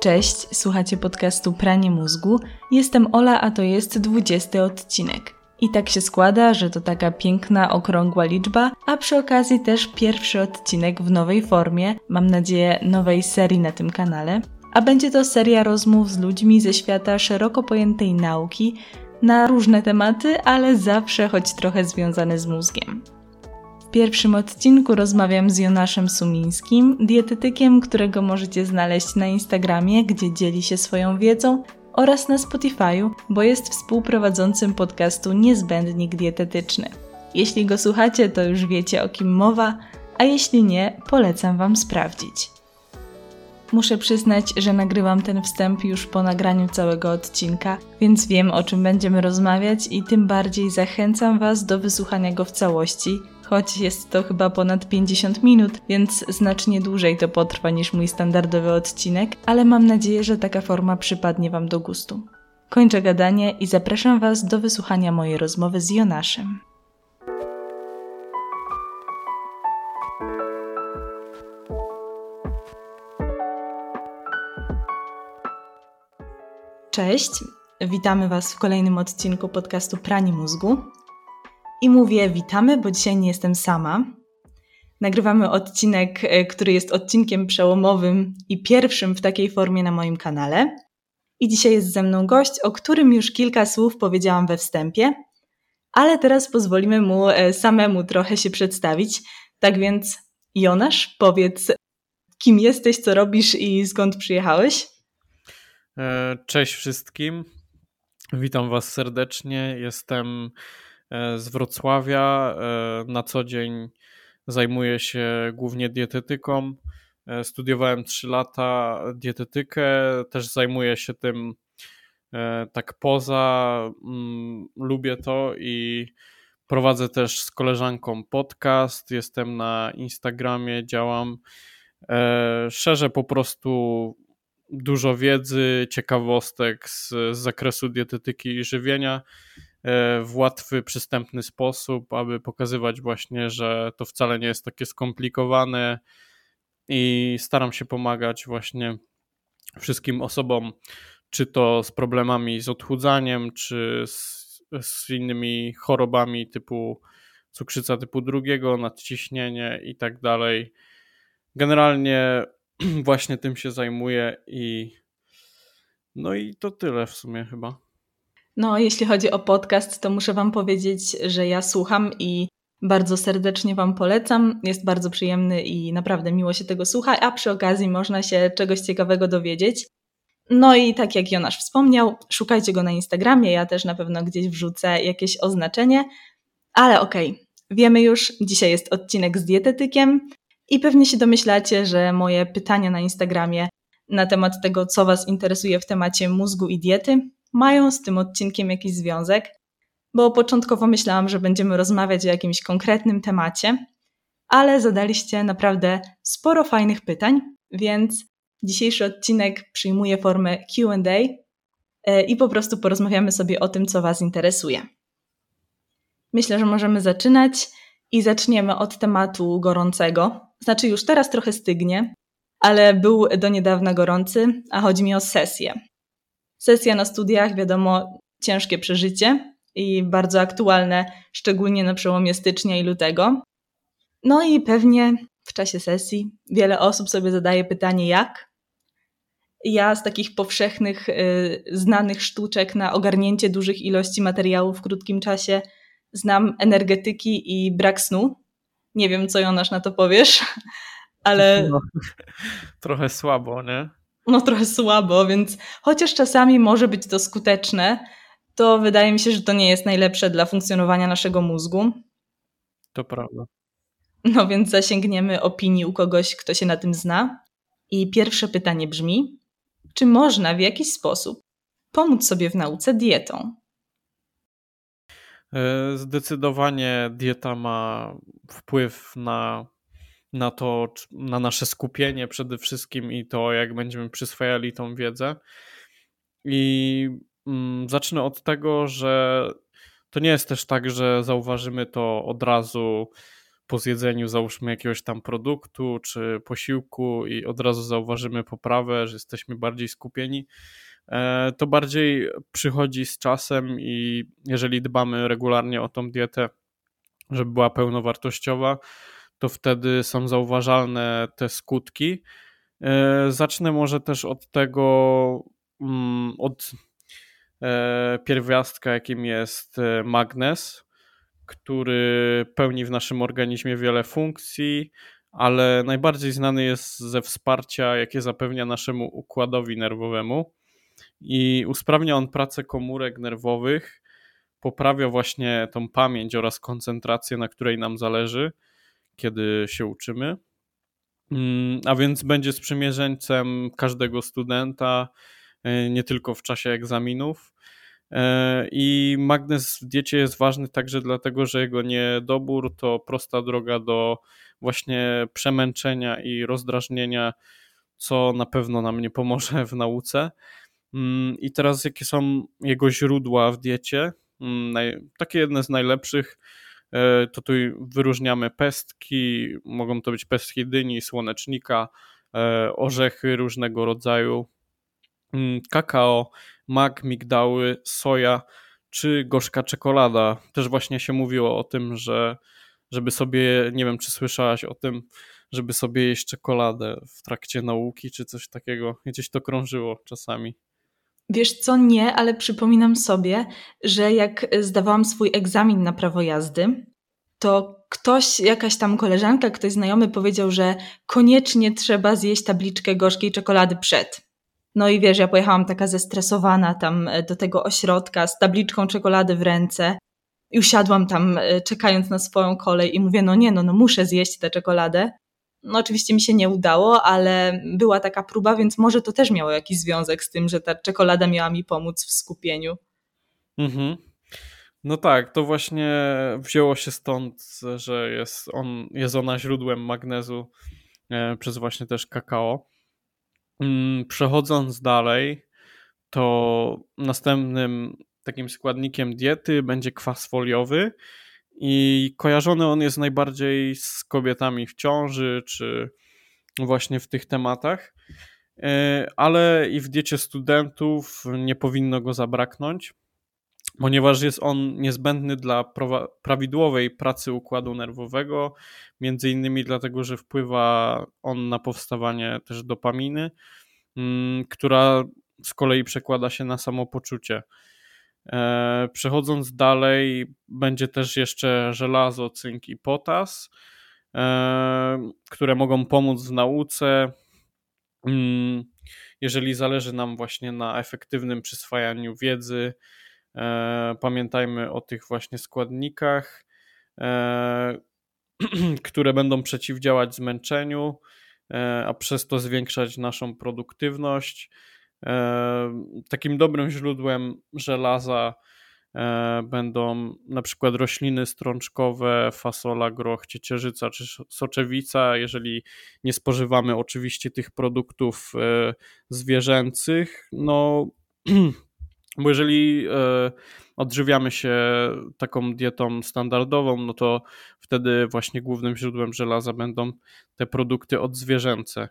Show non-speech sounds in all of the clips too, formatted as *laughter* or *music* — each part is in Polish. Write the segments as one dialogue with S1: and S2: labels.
S1: Cześć, słuchacie podcastu Pranie Mózgu. Jestem Ola, a to jest 20 odcinek. I tak się składa, że to taka piękna, okrągła liczba, a przy okazji też pierwszy odcinek w nowej formie, mam nadzieję, nowej serii na tym kanale. A będzie to seria rozmów z ludźmi ze świata szeroko pojętej nauki na różne tematy, ale zawsze choć trochę związane z mózgiem. W pierwszym odcinku rozmawiam z Jonaszem Sumińskim, dietetykiem, którego możecie znaleźć na Instagramie, gdzie dzieli się swoją wiedzą, oraz na Spotify'u, bo jest współprowadzącym podcastu Niezbędnik Dietetyczny. Jeśli go słuchacie, to już wiecie o kim mowa, a jeśli nie, polecam Wam sprawdzić. Muszę przyznać, że nagrywam ten wstęp już po nagraniu całego odcinka, więc wiem o czym będziemy rozmawiać i tym bardziej zachęcam Was do wysłuchania go w całości, choć jest to chyba ponad 50 minut, więc znacznie dłużej to potrwa niż mój standardowy odcinek, ale mam nadzieję, że taka forma przypadnie Wam do gustu. Kończę gadanie i zapraszam Was do wysłuchania mojej rozmowy z Jonaszem. Cześć, witamy Was w kolejnym odcinku podcastu Pranie Mózgu. I mówię witamy, bo dzisiaj nie jestem sama. Nagrywamy odcinek, e, który jest odcinkiem przełomowym i pierwszym w takiej formie na moim kanale. I dzisiaj jest ze mną gość, o którym już kilka słów powiedziałam we wstępie, ale teraz pozwolimy mu e, samemu trochę się przedstawić. Tak więc, Jonasz, powiedz, kim jesteś, co robisz i skąd przyjechałeś?
S2: E, cześć wszystkim. Witam Was serdecznie. Jestem E, z Wrocławia. E, na co dzień zajmuję się głównie dietetyką. Studiowałem 3 lata dietetykę, też zajmuję się tym tak poza. Mm, lubię to i prowadzę też z koleżanką podcast. Jestem na Instagramie, działam. Szerzę po prostu dużo wiedzy, ciekawostek z, z zakresu dietetyki i żywienia. E, w łatwy, przystępny sposób, aby pokazywać właśnie, że to wcale nie jest takie skomplikowane i staram się pomagać właśnie wszystkim osobom, czy to z problemami z odchudzaniem, czy z, z innymi chorobami typu cukrzyca typu drugiego, nadciśnienie i tak dalej. Generalnie *clears throat* właśnie tym się zajmuję i no i to tyle w sumie chyba.
S1: No, jeśli chodzi o podcast, to muszę Wam powiedzieć, że ja słucham i bardzo serdecznie Wam polecam. Jest bardzo przyjemny i naprawdę miło się tego słucha, a przy okazji można się czegoś ciekawego dowiedzieć. No i tak jak Jonasz wspomniał, szukajcie go na Instagramie, ja też na pewno gdzieś wrzucę jakieś oznaczenie, ale okej, okay, wiemy już, dzisiaj jest odcinek z dietetykiem i pewnie się domyślacie, że moje pytania na Instagramie na temat tego, co Was interesuje w temacie mózgu i diety, mają z tym odcinkiem jakiś związek, bo początkowo myślałam, że będziemy rozmawiać o jakimś konkretnym temacie, ale zadaliście naprawdę sporo fajnych pytań, więc dzisiejszy odcinek przyjmuje formę QA e, i po prostu porozmawiamy sobie o tym, co Was interesuje. Myślę, że możemy zaczynać i zaczniemy od tematu gorącego. Znaczy, już teraz trochę stygnie, ale był do niedawna gorący, a chodzi mi o sesję. Sesja na studiach, wiadomo, ciężkie przeżycie i bardzo aktualne, szczególnie na przełomie stycznia i lutego. No i pewnie w czasie sesji wiele osób sobie zadaje pytanie, jak? Ja z takich powszechnych, yy, znanych sztuczek na ogarnięcie dużych ilości materiału w krótkim czasie znam energetyki i brak snu. Nie wiem, co Jonasz na to powiesz, ale. No, *laughs*
S2: trochę słabo, nie?
S1: no trochę słabo, więc chociaż czasami może być to skuteczne, to wydaje mi się, że to nie jest najlepsze dla funkcjonowania naszego mózgu.
S2: To prawda.
S1: No więc zasięgniemy opinii u kogoś, kto się na tym zna. I pierwsze pytanie brzmi: czy można w jakiś sposób pomóc sobie w nauce dietą?
S2: E, zdecydowanie dieta ma wpływ na na to, na nasze skupienie przede wszystkim i to, jak będziemy przyswajali tą wiedzę. I mm, zacznę od tego, że to nie jest też tak, że zauważymy to od razu po zjedzeniu, załóżmy jakiegoś tam produktu czy posiłku i od razu zauważymy poprawę, że jesteśmy bardziej skupieni. E, to bardziej przychodzi z czasem i jeżeli dbamy regularnie o tą dietę, żeby była pełnowartościowa, to wtedy są zauważalne te skutki. E, zacznę może też od tego, mm, od e, pierwiastka, jakim jest magnez, który pełni w naszym organizmie wiele funkcji, ale najbardziej znany jest ze wsparcia, jakie zapewnia naszemu układowi nerwowemu i usprawnia on pracę komórek nerwowych, poprawia właśnie tą pamięć oraz koncentrację, na której nam zależy, kiedy się uczymy. Mm, a więc będzie sprzymierzeńcem każdego studenta, e, nie tylko w czasie egzaminów. E, I magnez w diecie jest ważny także dlatego, że jego niedobór to prosta droga do właśnie przemęczenia i rozdrażnienia, co na pewno nam nie pomoże w nauce. Mm, I teraz jakie są jego źródła w diecie? Mm, takie jedne z najlepszych e, to tu wyróżniamy pestki, mogą to być pestki dyni, słonecznika, e, orzechy różnego rodzaju, mm, kakao, mak, migdały, soja czy gorzka czekolada. Też właśnie się mówiło o tym, że żeby sobie, nie wiem czy słyszałaś o tym, żeby sobie jeść czekoladę w trakcie nauki czy coś takiego. Gdzieś to krążyło czasami.
S1: Wiesz co, nie, ale przypominam sobie, że jak zdawałam swój egzamin na prawo jazdy, to ktoś, jakaś tam koleżanka, ktoś znajomy powiedział, że koniecznie trzeba zjeść tabliczkę gorzkiej czekolady przed. No i wiesz, ja pojechałam taka zestresowana tam e, do tego ośrodka z tabliczką czekolady w ręce i usiadłam tam e, czekając na swoją kolej i mówię, no nie, no, no muszę zjeść tę czekoladę. No oczywiście mi się nie udało, ale była taka próba, więc może to też miało jakiś związek z tym, że ta czekolada miała mi pomóc w skupieniu.
S2: Mhm. No tak, to właśnie wzięło się stąd, że jest, on, jest ona źródłem magnezu e, przez właśnie też kakao. Mm, przechodząc dalej, to następnym takim składnikiem diety będzie kwas foliowy i kojarzony on jest najbardziej z kobietami w ciąży, czy właśnie w tych tematach, e, ale i w diecie studentów nie powinno go zabraknąć, ponieważ jest on niezbędny dla prawidłowej pracy układu nerwowego, między innymi dlatego, że wpływa on na powstawanie też dopaminy, mm, która z kolei przekłada się na samopoczucie. E, przechodząc dalej, będzie też jeszcze żelazo, cynk i potas, e, które mogą pomóc w nauce. Mm, jeżeli zależy nam właśnie na efektywnym przyswajaniu wiedzy, e, pamiętajmy o tych właśnie składnikach, *clears throat* które będą przeciwdziałać zmęczeniu, a przez to zwiększać naszą produktywność. Takim dobrym źródłem żelaza e, będą na przykład rośliny strączkowe, fasola, groch, ciecierzyca czy soczewica. Jeżeli nie spożywamy oczywiście tych produktów e, zwierzęcych, no *clears throat* bo jeżeli e, odżywiamy się taką dietą standardową, no to wtedy właśnie głównym źródłem żelaza będą te produkty odzwierzęce.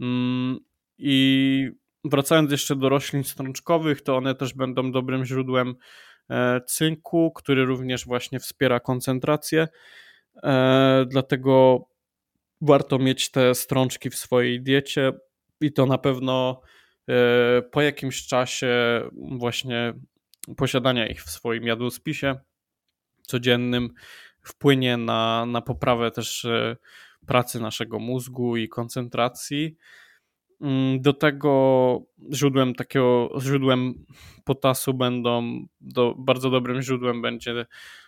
S2: Mm, I wracając jeszcze do roślin strączkowych, to one też będą dobrym źródłem e, cynku, który również właśnie wspiera koncentrację. E, dlatego warto mieć te strączki w swojej diecie i to na pewno e, po jakimś czasie właśnie posiadania ich w swoim jadłospisie codziennym wpłynie na, na poprawę też pracy naszego mózgu i koncentracji. Mm, do tego źródłem takiego, źródłem potasu będą, do, bardzo dobrym źródłem będzie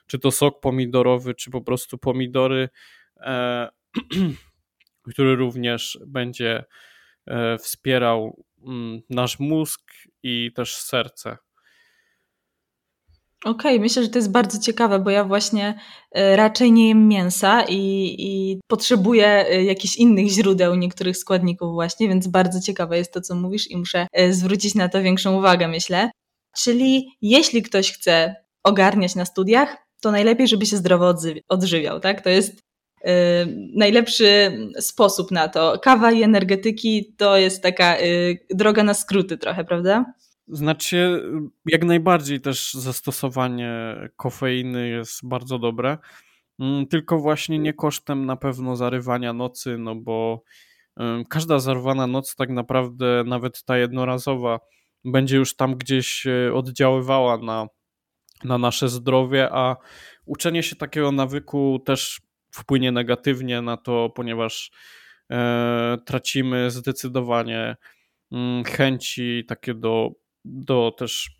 S2: czy to sok pomidorowy, czy po prostu pomidory, e, *clears throat* który również będzie e, wspierał mm, nasz mózg i też serce.
S1: Okej, okay, myślę, że to jest bardzo ciekawe, bo ja właśnie e, raczej nie jem mięsa i, i potrzebuję e, jakichś innych źródeł niektórych składników właśnie, więc bardzo ciekawe jest to, co mówisz i muszę e, zwrócić na to większą uwagę, myślę. Czyli jeśli ktoś chce ogarniać na studiach, to najlepiej, żeby się zdrowo odżywiał, tak? To jest yy, najlepszy sposób na to. Kawa i energetyki to jest taka yy, droga na skróty trochę, prawda?
S2: Znaczy, jak najbardziej też zastosowanie kofeiny jest bardzo dobre, mm, tylko właśnie nie kosztem na pewno zarywania nocy, no bo każda zarwana noc tak naprawdę, nawet ta jednorazowa, będzie już tam gdzieś e, oddziaływała na, na nasze zdrowie, a uczenie się takiego nawyku też wpłynie negatywnie na to, ponieważ e, tracimy zdecydowanie mm, chęci takie do, do też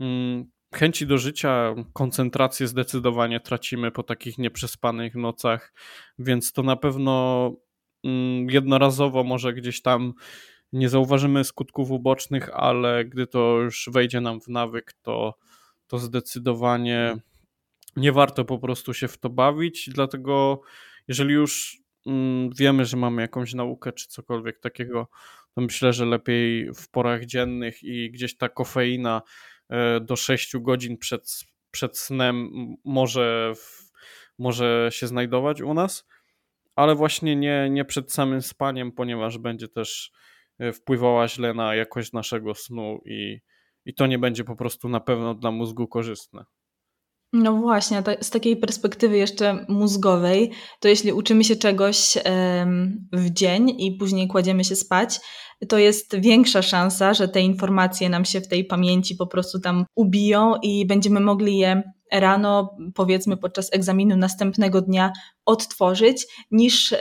S2: mm, chęci do życia, koncentrację zdecydowanie tracimy po takich nieprzespanych nocach, więc to na pewno mm, jednorazowo może gdzieś tam nie zauważymy skutków ubocznych, ale gdy to już wejdzie nam w nawyk, to, to zdecydowanie nie warto po prostu się w to bawić. Dlatego, jeżeli już mm, wiemy, że mamy jakąś naukę czy cokolwiek takiego, to myślę, że lepiej w porach dziennych i gdzieś ta kofeina e, do 6 godzin przed, przed snem może, może się znajdować u nas, ale właśnie nie, nie przed samym spaniem, ponieważ będzie też E, wpływała źle na jakość naszego snu i, i to nie będzie po prostu na pewno dla mózgu korzystne.
S1: No właśnie, z takiej perspektywy jeszcze mózgowej, to jeśli uczymy się czegoś w dzień i później kładziemy się spać, to jest większa szansa, że te informacje nam się w tej pamięci po prostu tam ubiją i będziemy mogli je rano, powiedzmy podczas egzaminu następnego dnia odtworzyć, niż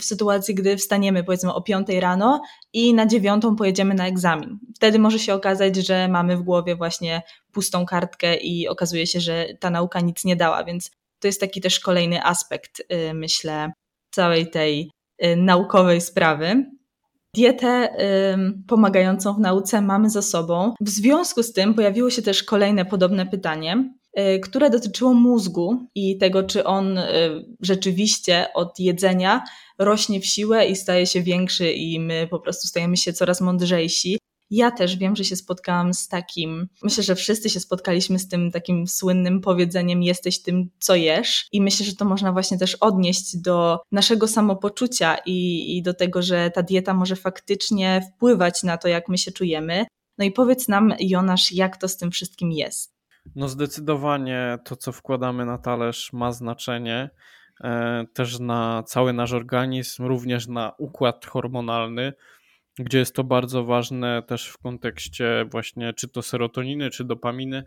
S1: w sytuacji, gdy wstaniemy powiedzmy o 5 rano i na dziewiątą pojedziemy na egzamin. Wtedy może się okazać, że mamy w głowie właśnie pustą kartkę i okazuje się, że ta nauka nic nie dała, więc to jest taki też kolejny aspekt, y, myślę, całej tej y, naukowej sprawy. Dietę pomagającą w nauce mamy za sobą. W związku z tym pojawiło się też kolejne podobne pytanie, które dotyczyło mózgu i tego, czy on y, rzeczywiście od jedzenia rośnie w siłę i staje się większy, i my po prostu stajemy się coraz mądrzejsi. Ja też wiem, że się spotkałam z takim, myślę, że wszyscy się spotkaliśmy z tym takim słynnym powiedzeniem: jesteś tym, co jesz. I myślę, że to można właśnie też odnieść do naszego samopoczucia i, i do tego, że ta dieta może faktycznie wpływać na to, jak my się czujemy. No i powiedz nam, Jonasz, jak to z tym wszystkim jest?
S2: No, zdecydowanie to, co wkładamy na talerz, ma znaczenie e, też na cały nasz organizm, również na układ hormonalny gdzie jest to bardzo ważne też w kontekście właśnie czy to serotoniny, czy dopaminy.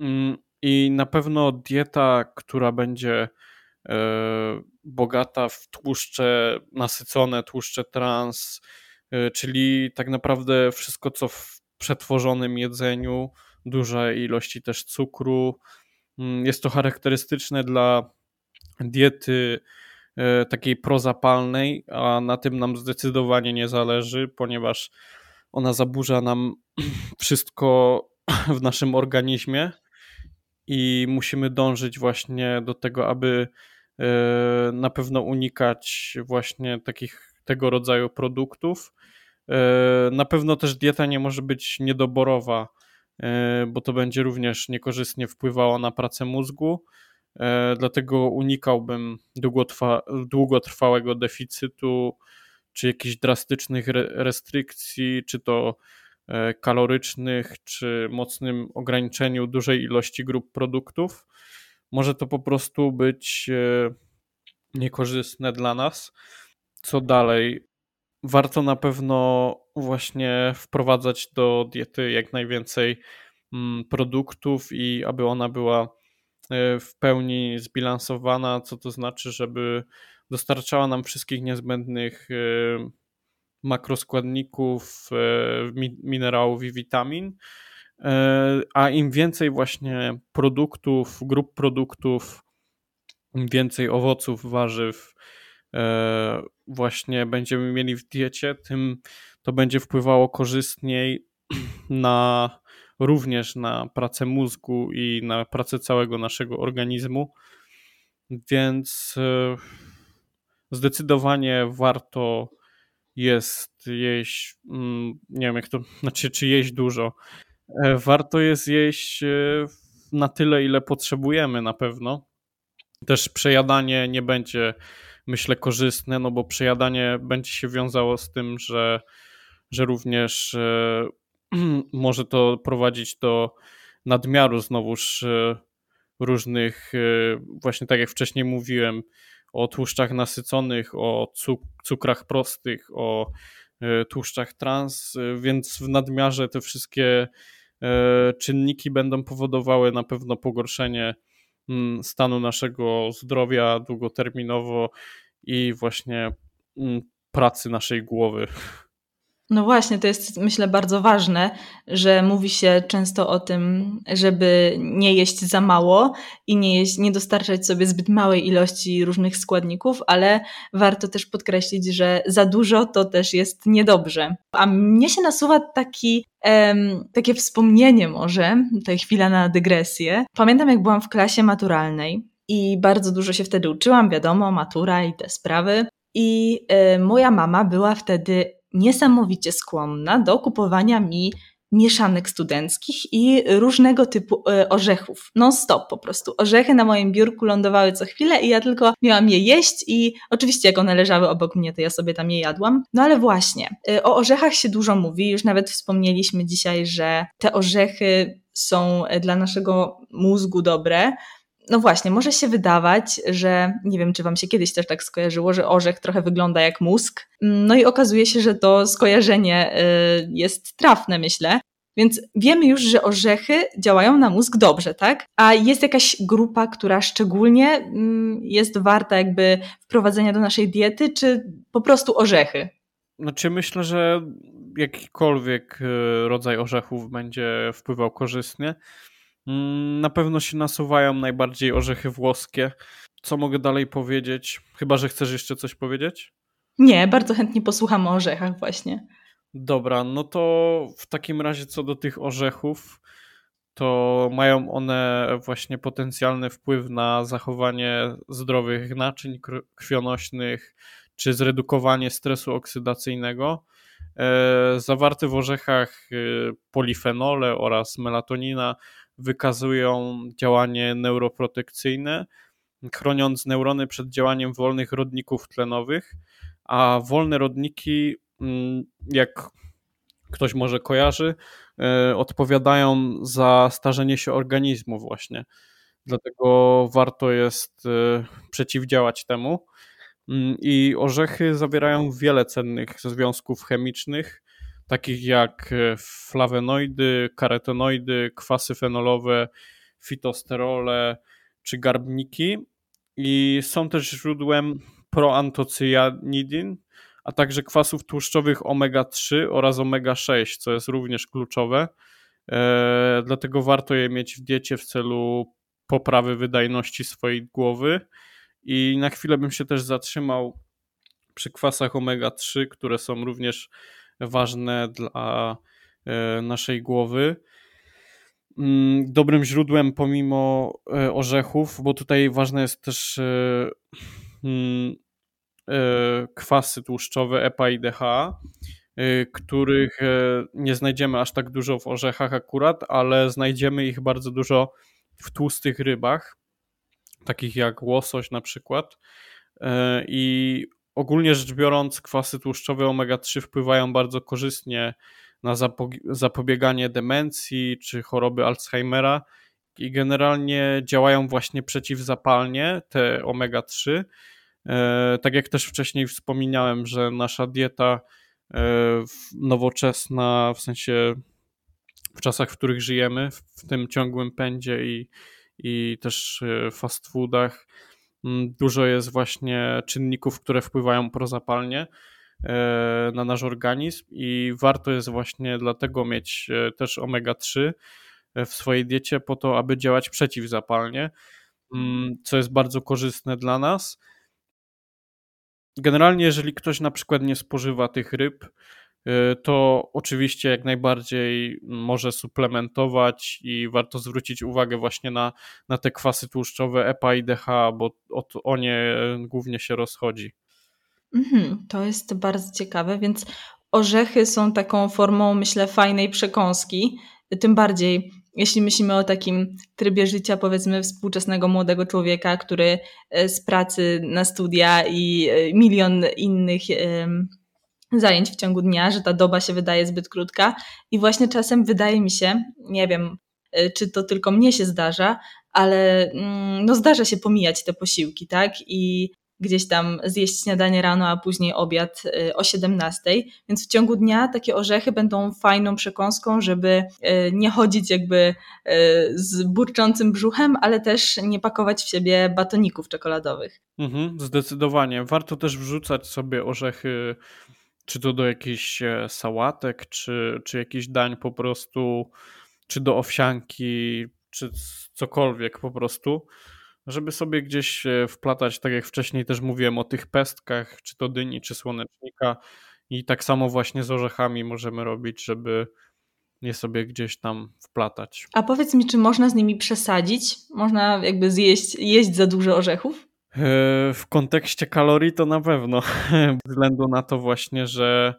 S2: Mm, I na pewno dieta, która będzie e, bogata w tłuszcze nasycone, tłuszcze trans, e, czyli tak naprawdę wszystko, co w przetworzonym jedzeniu, duże ilości też cukru. Mm, jest to charakterystyczne dla diety E, takiej prozapalnej, a na tym nam zdecydowanie nie zależy, ponieważ ona zaburza nam *clears throat* wszystko *clears throat* w naszym organizmie i musimy dążyć właśnie do tego, aby e, na pewno unikać właśnie takich tego rodzaju produktów. E, na pewno też dieta nie może być niedoborowa, bo to będzie również niekorzystnie wpływało na pracę mózgu. E, dlatego unikałbym długotrwa, długotrwałego deficytu, czy jakichś drastycznych restrykcji, czy to e, kalorycznych, czy mocnym ograniczeniu dużej ilości grup produktów. Może to po prostu być e, niekorzystne dla nas. Co dalej? Warto na pewno właśnie wprowadzać do diety jak najwięcej mm, produktów i aby ona była E, w pełni zbilansowana, co to znaczy, żeby dostarczała nam wszystkich niezbędnych e, makroskładników, e, minerałów i witamin. A im więcej właśnie produktów, grup produktów, im więcej owoców, warzyw właśnie będziemy mieli w diecie, tym to będzie wpływało korzystniej *clears throat* na również na pracę mózgu i na pracę całego naszego organizmu. Więc e, zdecydowanie warto jest jeść, mm, nie wiem jak to, znaczy czy jeść dużo, Warto jest jeść na tyle, ile potrzebujemy na pewno. Też przejadanie nie będzie, myślę, korzystne, no bo przejadanie będzie się wiązało z tym, że, że również e, *clears throat* może to prowadzić do nadmiaru znowuż e, różnych, e, właśnie tak jak wcześniej mówiłem, o tłuszczach nasyconych, o cukrach prostych, o tłuszczach trans, więc w nadmiarze te wszystkie czynniki będą powodowały na pewno pogorszenie stanu naszego zdrowia długoterminowo i właśnie pracy naszej głowy.
S1: No właśnie, to jest myślę bardzo ważne, że mówi się często o tym, żeby nie jeść za mało i nie, jeść, nie dostarczać sobie zbyt małej ilości różnych składników, ale warto też podkreślić, że za dużo to też jest niedobrze. A mnie się nasuwa taki, em, takie wspomnienie może, tutaj chwila na dygresję. Pamiętam jak byłam w klasie maturalnej i bardzo dużo się wtedy uczyłam, wiadomo, matura i te sprawy. I y, moja mama była wtedy niesamowicie skłonna do kupowania mi mieszanek studenckich i różnego typu e, orzechów. Non stop po prostu. Orzechy na moim biurku lądowały co chwilę i ja tylko miałam je jeść i oczywiście jak one leżały obok mnie, to ja sobie tam je jadłam. No ale właśnie, e, o orzechach się dużo mówi. Już nawet wspomnieliśmy dzisiaj, że te orzechy są dla naszego mózgu dobre, no właśnie, może się wydawać, że nie wiem, czy Wam się kiedyś też tak skojarzyło, że orzech trochę wygląda jak mózg. No i okazuje się, że to skojarzenie y, jest trafne, myślę. Więc wiemy już, że orzechy działają na mózg dobrze, tak? A jest jakaś grupa, która szczególnie mm, jest warta jakby wprowadzenia do naszej diety, czy po prostu orzechy?
S2: Znaczy myślę, że jakikolwiek y, rodzaj orzechów będzie wpływał korzystnie. Mm, na pewno się nasuwają najbardziej orzechy włoskie. Co mogę dalej powiedzieć? Chyba, że chcesz jeszcze coś powiedzieć?
S1: Nie, bardzo chętnie posłucham o orzechach właśnie.
S2: Dobra, no to w takim razie co do tych orzechów, to mają one właśnie potencjalny wpływ na zachowanie zdrowych naczyń krwionośnych czy zredukowanie stresu oksydacyjnego. E, zawarte w orzechach e, polifenole oraz melatonina wykazują działanie neuroprotekcyjne, chroniąc neurony przed działaniem wolnych rodników tlenowych, a wolne rodniki, mm, jak ktoś może kojarzy, e, odpowiadają za starzenie się organizmu właśnie. Dlatego warto jest e, przeciwdziałać temu. Mm, I orzechy zawierają wiele cennych związków chemicznych, takich jak e, flawenoidy, karotenoidy, kwasy fenolowe, fitosterole czy garbniki i są też źródłem proantocyjanidin, a także kwasów tłuszczowych omega-3 oraz omega-6, co jest również kluczowe. E, dlatego warto je mieć w diecie w celu poprawy wydajności swojej głowy. I na chwilę bym się też zatrzymał przy kwasach omega-3, które są również ważne dla e, naszej głowy. Mm, dobrym źródłem, pomimo e, orzechów, bo tutaj ważne jest też e, mm, kwasy tłuszczowe EPA i DHA, których nie znajdziemy aż tak dużo w orzechach akurat, ale znajdziemy ich bardzo dużo w tłustych rybach, takich jak łosoś na przykład. I ogólnie rzecz biorąc, kwasy tłuszczowe omega-3 wpływają bardzo korzystnie na zapobieganie demencji czy choroby Alzheimera i generalnie działają właśnie przeciwzapalnie te omega-3. E, tak jak też wcześniej wspominałem, że nasza dieta e, nowoczesna, w sensie w czasach, w których żyjemy, w tym ciągłym pędzie i, i też e, fast foodach, dużo jest właśnie czynników, które wpływają prozapalnie e, na nasz organizm i warto jest właśnie dlatego mieć e, też omega-3 e, w swojej diecie po to, aby działać przeciwzapalnie, mm, co jest bardzo korzystne dla nas. Generalnie, jeżeli ktoś na przykład nie spożywa tych ryb, to oczywiście jak najbardziej może suplementować i warto zwrócić uwagę właśnie na, na te kwasy tłuszczowe EPA i DHA, bo o, o nie głównie się rozchodzi.
S1: Mhm, to jest bardzo ciekawe, więc orzechy są taką formą, myślę, fajnej przekąski, tym bardziej jeśli myślimy o takim trybie życia, powiedzmy, współczesnego młodego człowieka, który e, z pracy na studia i e, milion innych zajęć w ciągu dnia, że ta doba się wydaje zbyt krótka. I właśnie czasem wydaje mi się, nie wiem, e, czy to tylko mnie się zdarza, ale mm, no zdarza się pomijać te posiłki, tak? I gdzieś tam zjeść śniadanie rano, a później obiad y, o 17. Więc w ciągu dnia takie orzechy będą fajną przekąską, żeby y, nie chodzić jakby y, z burczącym brzuchem, ale też nie pakować w siebie batoników czekoladowych.
S2: Mhm, zdecydowanie. Warto też wrzucać sobie orzechy czy to do jakichś e, sałatek, czy, czy jakichś dań po prostu, czy do owsianki, czy cokolwiek po prostu żeby sobie gdzieś wplatać, tak jak wcześniej też mówiłem o tych pestkach, czy to dyni, czy słonecznika i tak samo właśnie z orzechami możemy robić, żeby je sobie gdzieś tam wplatać.
S1: A powiedz mi, czy można z nimi przesadzić? Można jakby zjeść, jeść za dużo orzechów?
S2: E, w kontekście kalorii to na pewno, *laughs* względu na to właśnie, że,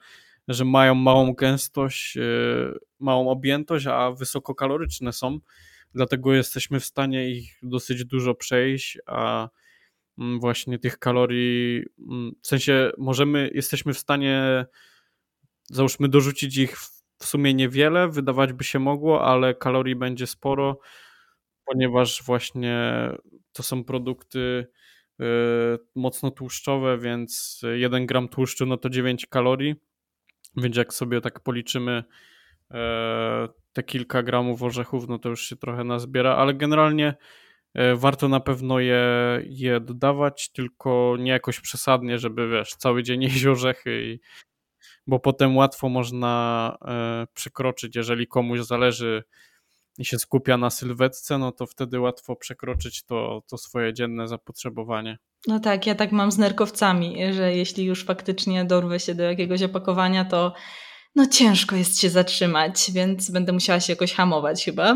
S2: że mają małą gęstość, e, małą objętość, a wysokokaloryczne są. Dlatego jesteśmy w stanie ich dosyć dużo przejść, a mm, właśnie tych kalorii, mm, w sensie możemy, jesteśmy w stanie, załóżmy, dorzucić ich w sumie niewiele, wydawać by się mogło, ale kalorii będzie sporo, ponieważ właśnie to są produkty mocno tłuszczowe, więc 1 gram tłuszczu no to 9 kalorii, więc jak sobie tak policzymy e, te kilka gramów orzechów, no to już się trochę nazbiera, ale generalnie e, warto na pewno je, je dodawać, tylko nie jakoś przesadnie, żeby wiesz, cały dzień *laughs* jeść orzechy, i, bo potem łatwo można e, przekroczyć, jeżeli komuś zależy i się skupia na sylwetce, no to wtedy łatwo przekroczyć to, to swoje dzienne zapotrzebowanie.
S1: No tak, ja tak mam z nerkowcami, że jeśli już faktycznie dorwę się do jakiegoś opakowania, to no ciężko jest się zatrzymać, więc będę musiała się jakoś hamować chyba.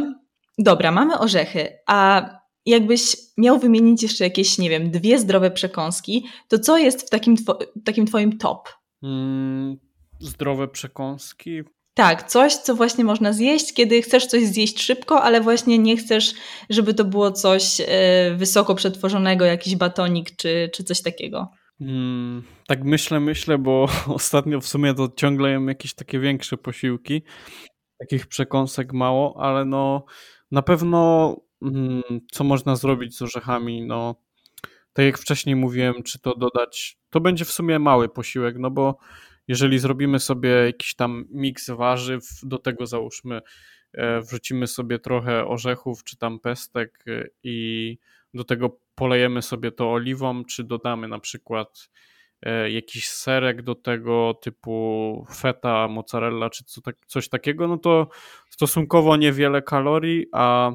S1: Dobra, mamy orzechy, a jakbyś miał wymienić jeszcze jakieś, nie wiem, dwie zdrowe przekąski, to co jest w takim, two takim twoim top? Mm,
S2: zdrowe przekąski?
S1: Tak, coś, co właśnie można zjeść, kiedy chcesz coś zjeść szybko, ale właśnie nie chcesz, żeby to było coś e, wysoko przetworzonego, jakiś batonik czy, czy coś takiego.
S2: Hmm, tak myślę, myślę, bo *laughs* ostatnio w sumie to ciągle jem jakieś takie większe posiłki. Takich przekąsek mało, ale no na pewno hmm, co można zrobić z orzechami, no tak jak wcześniej mówiłem, czy to dodać, to będzie w sumie mały posiłek, no bo jeżeli zrobimy sobie jakiś tam miks warzyw, do tego załóżmy, e, wrzucimy sobie trochę orzechów czy tam pestek e, i do tego polejemy sobie to oliwą, czy dodamy na przykład e, jakiś serek do tego typu feta, mozzarella czy tak, coś takiego, no to stosunkowo niewiele kalorii, a,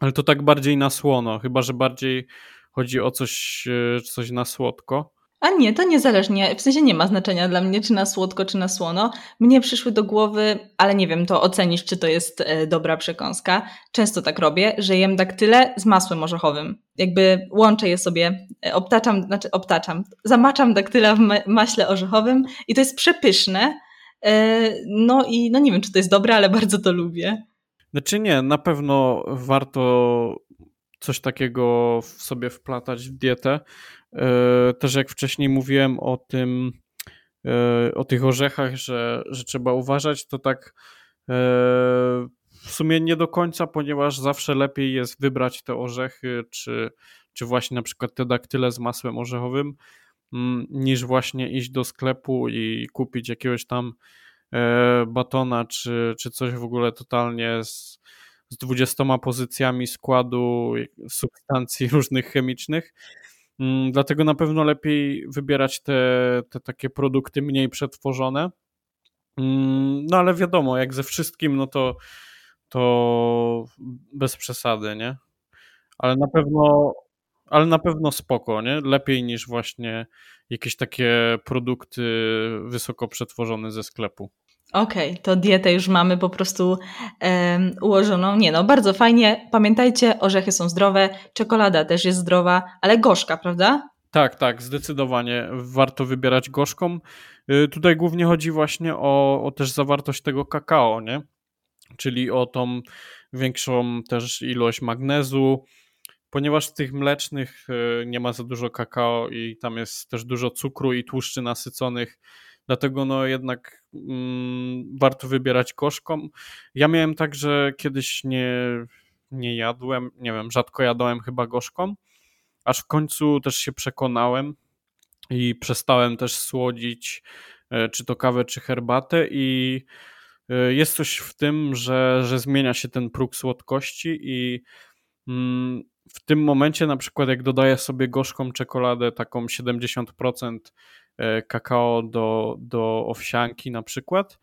S2: ale to tak bardziej na słono, chyba że bardziej chodzi o coś, coś na słodko.
S1: A nie, to niezależnie, w sensie nie ma znaczenia dla mnie, czy na słodko, czy na słono. Mnie przyszły do głowy, ale nie wiem, to ocenisz, czy to jest e, dobra przekąska. Często tak robię, że jem daktyle z masłem orzechowym. Jakby łączę je sobie, e, obtaczam, znaczy obtaczam, zamaczam daktyla w maśle orzechowym i to jest przepyszne. E, no i no nie wiem, czy to jest dobre, ale bardzo to lubię.
S2: Znaczy nie, na pewno warto coś takiego w sobie wplatać w dietę. E, też jak wcześniej mówiłem o tym, e, o tych orzechach, że, że trzeba uważać, to tak e, w sumie nie do końca, ponieważ zawsze lepiej jest wybrać te orzechy, czy, czy właśnie na przykład te daktyle z masłem orzechowym, mm, niż właśnie iść do sklepu i kupić jakiegoś tam batona, czy, czy coś w ogóle totalnie z, z 20 pozycjami składu substancji *laughs* różnych chemicznych. Mm, dlatego na pewno lepiej wybierać te, te takie produkty mniej przetworzone. Mm, no ale wiadomo, jak ze wszystkim, no to, to bez przesady, nie? Ale na pewno, ale na pewno spoko, nie? Lepiej niż właśnie jakieś takie produkty wysoko przetworzone ze sklepu.
S1: Okej, okay, to dietę już mamy po prostu um, ułożoną. Nie no, bardzo fajnie. Pamiętajcie, orzechy są zdrowe, czekolada też jest zdrowa, ale gorzka, prawda?
S2: Tak, tak, zdecydowanie warto wybierać gorzką. Yy, tutaj głównie chodzi właśnie o, o też zawartość tego kakao, nie? czyli o tą większą też ilość magnezu, ponieważ w tych mlecznych e, nie ma za dużo kakao i tam jest też dużo cukru i tłuszczy nasyconych, dlatego no jednak warto wybierać gorzką. Ja miałem tak, że kiedyś nie, nie jadłem, nie wiem, rzadko jadłem chyba gorzką, aż w końcu też się przekonałem i przestałem też słodzić e, czy to kawę, czy herbatę i e, jest coś w tym, że, że zmienia się ten próg słodkości i mm, w tym momencie na przykład jak dodaję sobie gorzką czekoladę, taką 70% e, kakao do, do owsianki na przykład,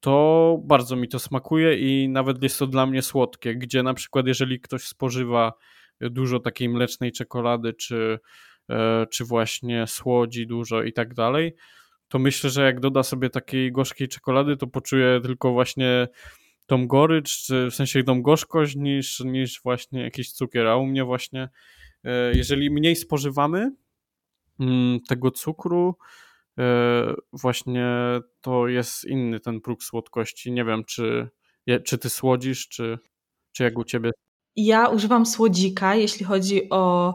S2: to bardzo mi to smakuje i nawet jest to dla mnie słodkie, gdzie na przykład jeżeli ktoś spożywa dużo takiej mlecznej czekolady, czy, e, czy właśnie słodzi dużo i tak dalej, to myślę, że jak doda sobie takiej gorzkiej czekolady, to poczuje tylko właśnie tą gorycz, czy w sensie tą gorzkość niż, niż właśnie jakiś cukier, a u mnie właśnie e, jeżeli mniej spożywamy tego cukru, e, właśnie to jest inny ten próg słodkości. Nie wiem, czy, czy ty słodzisz, czy, czy jak u ciebie?
S1: Ja używam słodzika, jeśli chodzi o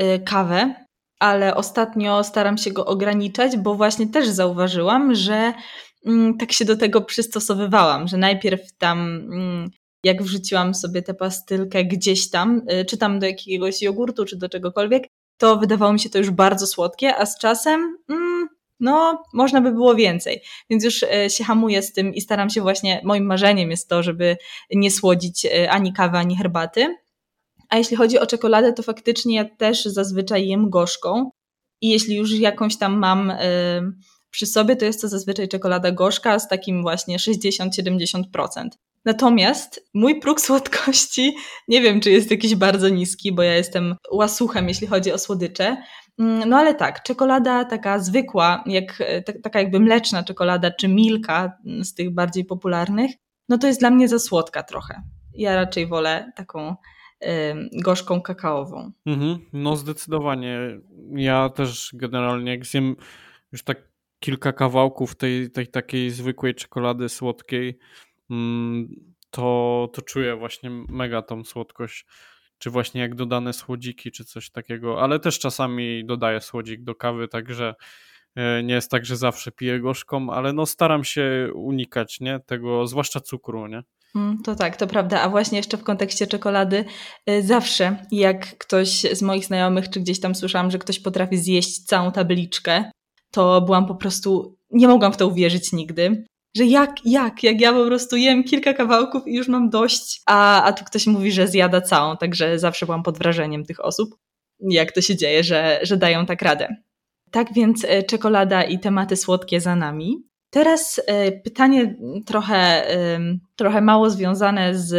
S1: y, kawę, ale ostatnio staram się go ograniczać, bo właśnie też zauważyłam, że mm, tak się do tego przystosowywałam, że najpierw tam mm, jak wrzuciłam sobie tę pastylkę gdzieś tam, y, czy tam do jakiegoś jogurtu, czy do czegokolwiek, to wydawało mi się to już bardzo słodkie, a z czasem mm, no, można by było więcej. Więc już e, się hamuję z tym i staram się właśnie, moim marzeniem jest to, żeby nie słodzić e, ani kawy, ani herbaty. A jeśli chodzi o czekoladę, to faktycznie ja też zazwyczaj jem gorzką. I jeśli już jakąś tam mam y, przy sobie, to jest to zazwyczaj czekolada gorzka z takim właśnie 60-70%. Natomiast mój próg *laughs* słodkości nie wiem, czy jest jakiś bardzo niski, bo ja jestem łasuchem, jeśli chodzi o słodycze. Mm, no ale tak, czekolada taka zwykła, jak, e, taka jakby mleczna czekolada czy milka z tych bardziej popularnych, no to jest dla mnie za słodka trochę. Ja raczej wolę taką gorzką kakaową.
S2: Mhm, no zdecydowanie. Ja też generalnie jak zjem już tak kilka kawałków tej, tej takiej zwykłej czekolady słodkiej, to, to czuję właśnie mega tą słodkość czy właśnie jak dodane słodziki, czy coś takiego, ale też czasami dodaję słodzik do kawy, także e, nie jest tak, że zawsze piję gorzką, ale no staram się unikać, nie, tego, zwłaszcza cukru, nie.
S1: Mm, to tak, to prawda. A właśnie jeszcze w kontekście czekolady, e, zawsze jak ktoś z moich znajomych, czy gdzieś tam słyszałam, że ktoś potrafi zjeść całą tabliczkę, to byłam po prostu, nie mogłam w to uwierzyć nigdy że jak, jak, jak ja po prostu jem kilka kawałków i już mam dość, a, a tu ktoś mówi, że zjada całą, także zawsze byłam pod wrażeniem tych osób, jak to się dzieje, że, że dają tak radę. Tak więc e, czekolada i tematy słodkie za nami. Teraz e, pytanie trochę, trochę mało związane z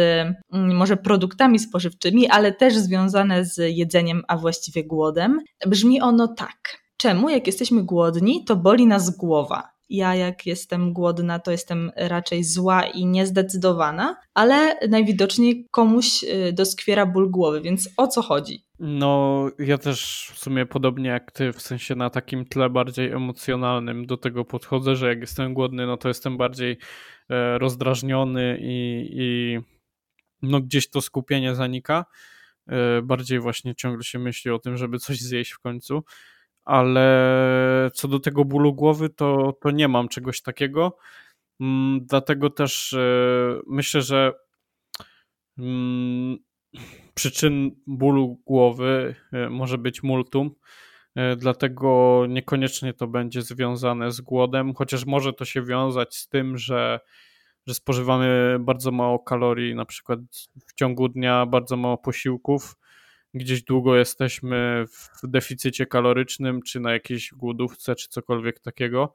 S1: mm, może produktami spożywczymi, ale też związane z jedzeniem, a właściwie głodem. Brzmi ono tak. Czemu, jak jesteśmy głodni, to boli nas głowa? Ja jak jestem głodna, to jestem raczej zła i niezdecydowana, ale najwidoczniej komuś y, doskwiera ból głowy, więc o co chodzi?
S2: No, ja też w sumie podobnie jak ty, w sensie na takim tle bardziej emocjonalnym do tego podchodzę, że jak jestem głodny, no to jestem bardziej e, rozdrażniony i, i no gdzieś to skupienie zanika. E, bardziej właśnie ciągle się myśli o tym, żeby coś zjeść w końcu ale co do tego bólu głowy, to, to nie mam czegoś takiego. Mm, dlatego też e, myślę, że mm, przyczyn bólu głowy e, może być multum, e, dlatego niekoniecznie to będzie związane z głodem, chociaż może to się wiązać z tym, że, że spożywamy bardzo mało kalorii, na przykład w ciągu dnia bardzo mało posiłków gdzieś długo jesteśmy w deficycie kalorycznym, czy na jakiejś głodówce, czy cokolwiek takiego.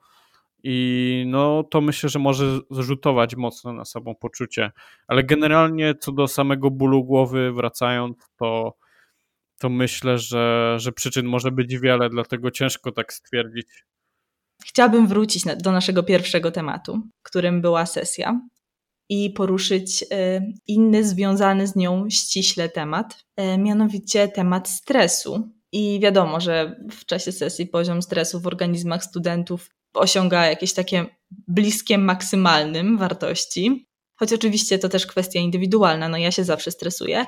S2: I no to myślę, że może zrzutować mocno na samopoczucie. Ale generalnie co do samego bólu głowy, wracając, to, to myślę, że, że przyczyn może być wiele, dlatego ciężko tak stwierdzić.
S1: Chciałabym wrócić do naszego pierwszego tematu, którym była sesja i poruszyć e, inny związany z nią ściśle temat, e, mianowicie temat stresu. I wiadomo, że w czasie sesji poziom stresu w organizmach studentów osiąga jakieś takie bliskie maksymalnym wartości, choć oczywiście to też kwestia indywidualna, no ja się zawsze stresuję,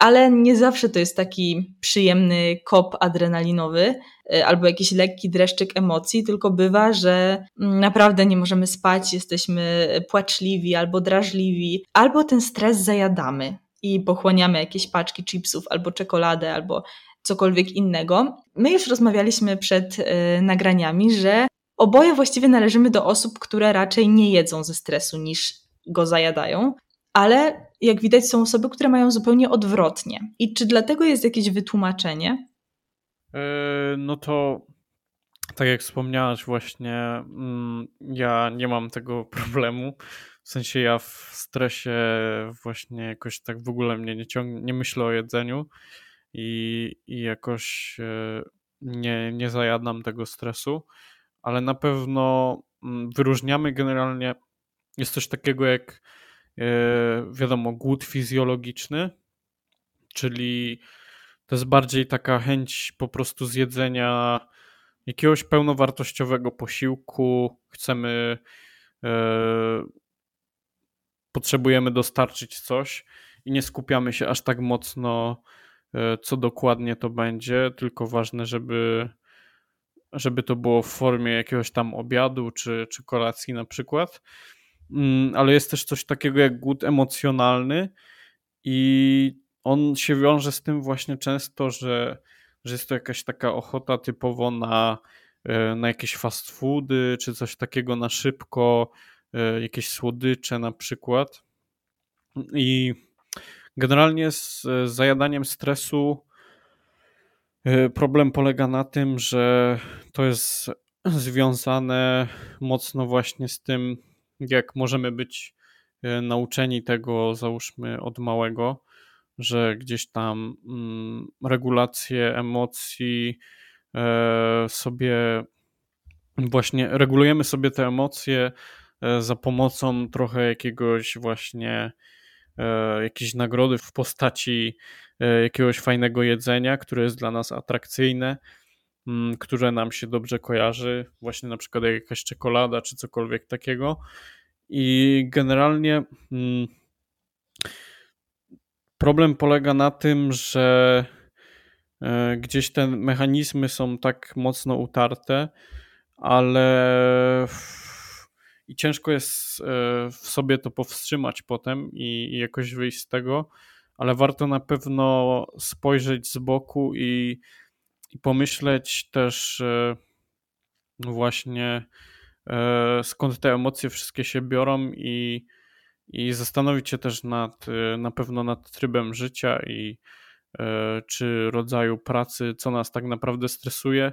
S1: ale nie zawsze to jest taki przyjemny kop adrenalinowy y, albo jakiś lekki dreszczyk emocji, tylko bywa, że mm, naprawdę nie możemy spać, jesteśmy płaczliwi albo drażliwi, albo ten stres zajadamy i pochłaniamy jakieś paczki chipsów albo czekoladę albo cokolwiek innego. My już rozmawialiśmy przed y, nagraniami, że oboje właściwie należymy do osób, które raczej nie jedzą ze stresu niż go zajadają ale jak widać są osoby, które mają zupełnie odwrotnie. I czy dlatego jest jakieś wytłumaczenie?
S2: Yy, no to tak jak wspomniałaś właśnie, mm, ja nie mam tego *laughs* problemu. W sensie ja w stresie właśnie jakoś tak w ogóle mnie nie ciągnie, nie myślę o jedzeniu i, i jakoś e, nie, nie zajadam tego stresu, ale na pewno mm, wyróżniamy generalnie, jest coś takiego jak E, wiadomo, głód fizjologiczny, czyli to jest bardziej taka chęć po prostu zjedzenia jakiegoś pełnowartościowego posiłku. Chcemy, e, potrzebujemy dostarczyć coś i nie skupiamy się aż tak mocno, e, co dokładnie to będzie, tylko ważne, żeby, żeby to było w formie jakiegoś tam obiadu czy, czy kolacji na przykład. Mm, ale jest też coś takiego jak głód emocjonalny i on się wiąże z tym właśnie często, że, że jest to jakaś taka ochota typowo na, e, na jakieś fast foody, czy coś takiego na szybko, e, jakieś słodycze na przykład. I generalnie z, zajadaniem stresu e, problem polega na tym, że to jest związane mocno właśnie z tym, jak możemy być e, nauczeni tego, załóżmy od małego, że gdzieś tam mm, regulacje emocji e, sobie właśnie regulujemy sobie te emocje e, za pomocą trochę jakiegoś właśnie jakiejś nagrody w postaci jakiegoś fajnego jedzenia, które jest dla nas atrakcyjne, które nam się dobrze kojarzy, właśnie na przykład jak jakaś czekolada czy cokolwiek takiego. I generalnie mm, problem polega na tym, że e, gdzieś te mechanizmy są tak mocno utarte, ale i ciężko jest e, w sobie to powstrzymać potem i jakoś wyjść z tego, ale warto na pewno spojrzeć z boku i, i pomyśleć też e, właśnie E, skąd te emocje wszystkie się biorą i, i zastanowić się też nad, e, na pewno nad trybem życia i czy rodzaju pracy, co nas tak naprawdę stresuje,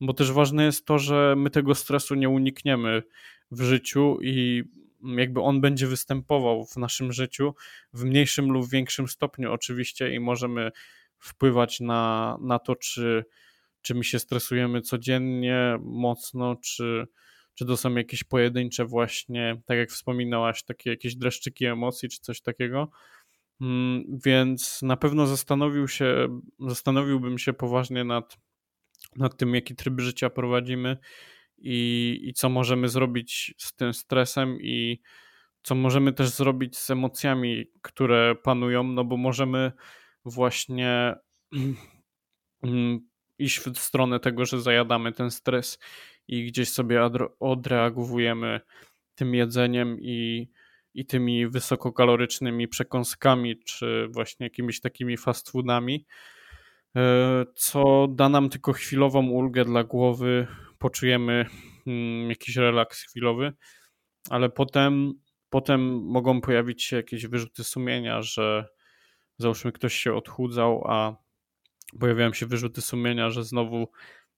S2: bo też ważne jest to, że my tego stresu nie unikniemy w życiu i jakby on będzie występował w naszym życiu w mniejszym lub większym stopniu oczywiście i możemy wpływać na, na to, czy, czy my się stresujemy codziennie mocno, czy, czy to są jakieś pojedyncze właśnie, tak jak wspominałaś, takie jakieś dreszczyki emocji, czy coś takiego. Mm, więc na pewno zastanowił się, zastanowiłbym się poważnie nad, nad tym, jaki tryb życia prowadzimy i, i co możemy zrobić z tym stresem i co możemy też zrobić z emocjami, które panują, no bo możemy właśnie *clears throat* mm, iść w stronę tego, że zajadamy ten stres i gdzieś sobie odreagowujemy tym jedzeniem i, i tymi wysokokalorycznymi przekąskami, czy właśnie jakimiś takimi fast foodami, e, co da nam tylko chwilową ulgę dla głowy, poczujemy mm, jakiś relaks chwilowy, ale potem, potem mogą pojawić się jakieś wyrzuty sumienia, że załóżmy ktoś się odchudzał, a pojawiają się wyrzuty sumienia, że znowu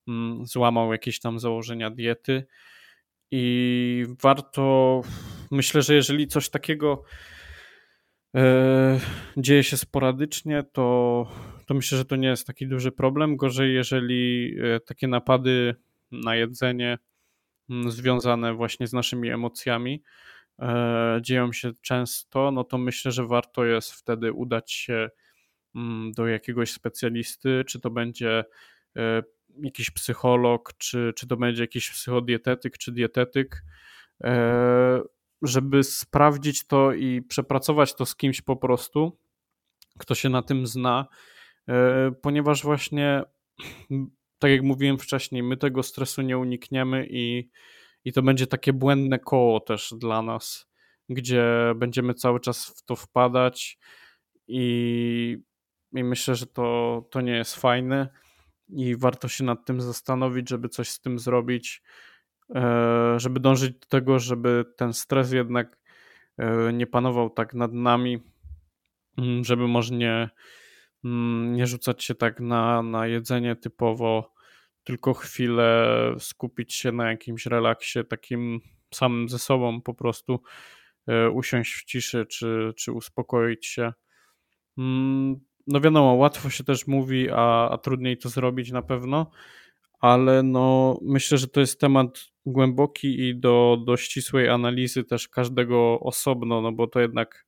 S2: Mm, złamał jakieś tam założenia diety. I warto, myślę, że jeżeli coś takiego e, dzieje się sporadycznie, to, to myślę, że to nie jest taki duży problem. Gorzej, jeżeli e, takie napady na jedzenie mm, związane właśnie z naszymi emocjami dzieją się często, no to myślę, że warto jest wtedy udać się mm, do jakiegoś specjalisty, czy to będzie jakiś psycholog, czy, czy to będzie jakiś psychodietetyk, czy dietetyk, e, żeby sprawdzić to i przepracować to z kimś po prostu, kto się na tym zna, e, ponieważ właśnie, *clears throat* tak jak mówiłem wcześniej, my tego stresu nie unikniemy i, i to będzie takie błędne koło też dla nas, gdzie będziemy cały czas w to wpadać i, i myślę, że to, to nie jest fajne i warto się nad tym zastanowić, żeby coś z tym zrobić, e, żeby dążyć do tego, żeby ten stres jednak e, nie panował tak nad nami, mm, żeby może nie, mm, nie rzucać się tak na, na jedzenie typowo, tylko chwilę skupić się na jakimś relaksie takim samym ze sobą, po prostu e, usiąść w ciszy czy, czy uspokoić się. Mm, no wiadomo, łatwo się też mówi, a, a trudniej to zrobić na pewno, ale no myślę, że to jest temat głęboki i do, do ścisłej analizy też każdego osobno, no bo to jednak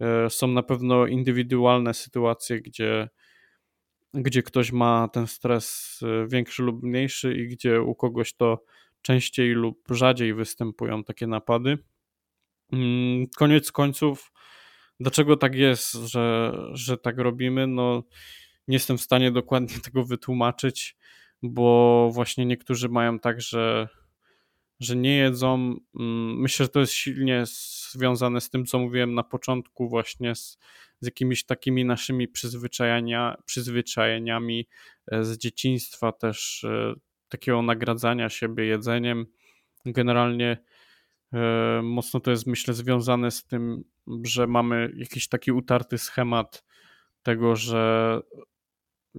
S2: e, są na pewno indywidualne sytuacje, gdzie, gdzie ktoś ma ten stres e, większy lub mniejszy i gdzie u kogoś to częściej lub rzadziej występują takie napady. Mm, koniec końców Dlaczego tak jest, że, że tak robimy? No, nie jestem w stanie dokładnie tego wytłumaczyć, bo właśnie niektórzy mają tak, że, że nie jedzą. Mm, myślę, że to jest silnie związane z tym, co mówiłem na początku, właśnie z, z jakimiś takimi naszymi przyzwyczajenia, przyzwyczajeniami e, z dzieciństwa, też e, takiego nagradzania siebie jedzeniem. Generalnie e, mocno to jest, myślę, związane z tym, że mamy jakiś taki utarty schemat tego, że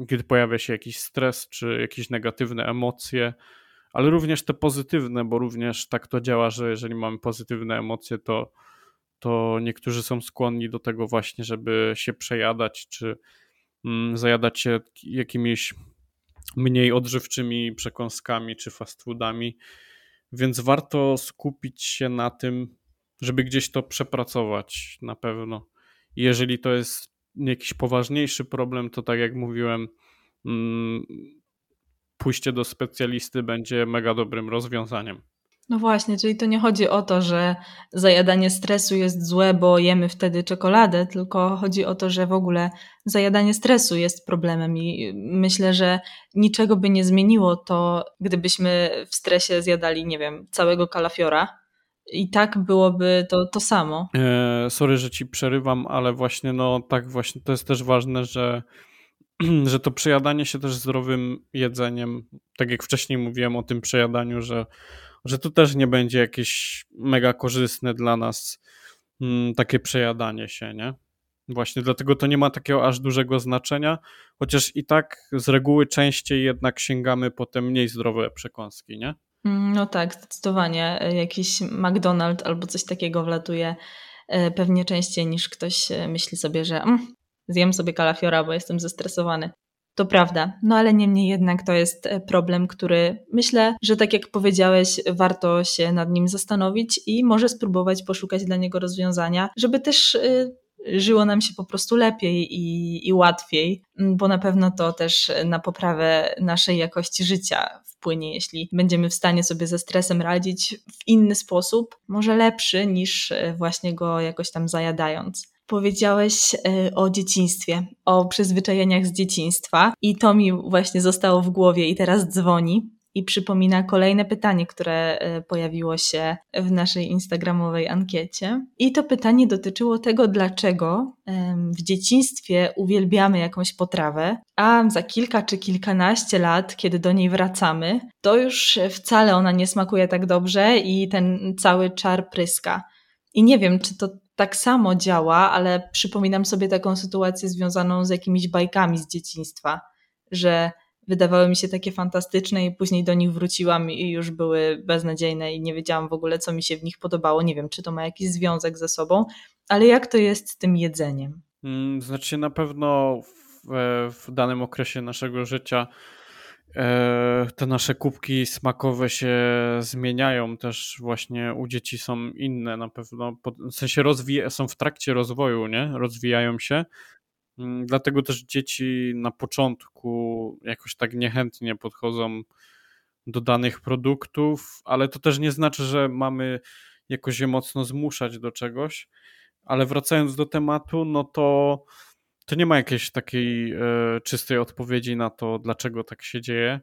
S2: kiedy pojawia się jakiś stres czy jakieś negatywne emocje, ale również te pozytywne, bo również tak to działa, że jeżeli mamy pozytywne emocje, to, to niektórzy są skłonni do tego właśnie, żeby się przejadać czy mm, zajadać się jakimiś mniej odżywczymi przekąskami czy fast foodami. Więc warto skupić się na tym, żeby gdzieś to przepracować na pewno. Jeżeli to jest jakiś poważniejszy problem, to tak jak mówiłem, mm, pójście do specjalisty będzie mega dobrym rozwiązaniem.
S1: No właśnie, czyli to nie chodzi o to, że zajadanie stresu jest złe, bo jemy wtedy czekoladę, tylko chodzi o to, że w ogóle zajadanie stresu jest problemem i myślę, że niczego by nie zmieniło to, gdybyśmy w stresie zjadali, nie wiem, całego kalafiora, i tak byłoby to, to samo.
S2: E, sorry, że ci przerywam, ale właśnie no tak właśnie to jest też ważne, że, *clears throat* że to przejadanie się też zdrowym jedzeniem, tak jak wcześniej mówiłem o tym przejadaniu, że, że to też nie będzie jakieś mega korzystne dla nas mm, takie przejadanie się, nie? Właśnie dlatego to nie ma takiego aż dużego znaczenia, chociaż i tak z reguły częściej jednak sięgamy po te mniej zdrowe przekąski, nie?
S1: Mm, no tak, zdecydowanie. Jakiś McDonald's albo coś takiego wlatuje e, pewnie częściej niż ktoś e, myśli sobie, że mm, zjem sobie kalafiora, bo jestem zestresowany. To prawda, no ale niemniej jednak to jest problem, który myślę, że tak jak powiedziałeś, warto się nad nim zastanowić i może spróbować poszukać dla niego rozwiązania, żeby też żyło nam się po prostu lepiej i, i łatwiej, bo na pewno to też na poprawę naszej jakości życia wpłynie, jeśli będziemy w stanie sobie ze stresem radzić w inny sposób, może lepszy niż e, właśnie go jakoś tam zajadając. Powiedziałeś e, o dzieciństwie, o przyzwyczajeniach z dzieciństwa, i to mi właśnie zostało w głowie i teraz dzwoni i przypomina kolejne pytanie, które e, pojawiło się w naszej instagramowej ankiecie. I to pytanie dotyczyło tego, dlaczego w dzieciństwie uwielbiamy jakąś potrawę, a za kilka czy kilkanaście lat, kiedy do niej wracamy, to już wcale ona nie smakuje tak dobrze i ten cały czar pryska. I nie wiem, czy to tak samo działa, ale przypominam sobie taką sytuację związaną z jakimiś bajkami z dzieciństwa, że wydawały mi się takie fantastyczne i później do nich wróciłam i już były beznadziejne i nie wiedziałam w ogóle, co mi się w nich podobało. Nie wiem, czy to ma jakiś związek ze sobą, ale jak to jest z tym jedzeniem?
S2: Hmm, znaczy na pewno w, w danym okresie naszego życia e, te nasze kubki smakowe się zmieniają też właśnie u dzieci są inne na pewno, w sensie rozwija, są w trakcie rozwoju, nie? Rozwijają się Mm, dlatego też dzieci na początku jakoś tak niechętnie podchodzą do danych produktów, ale to też nie znaczy, że mamy jakoś je mocno zmuszać do czegoś. Ale wracając do tematu, no to, to nie ma jakiejś takiej e, czystej odpowiedzi na to, dlaczego tak się dzieje.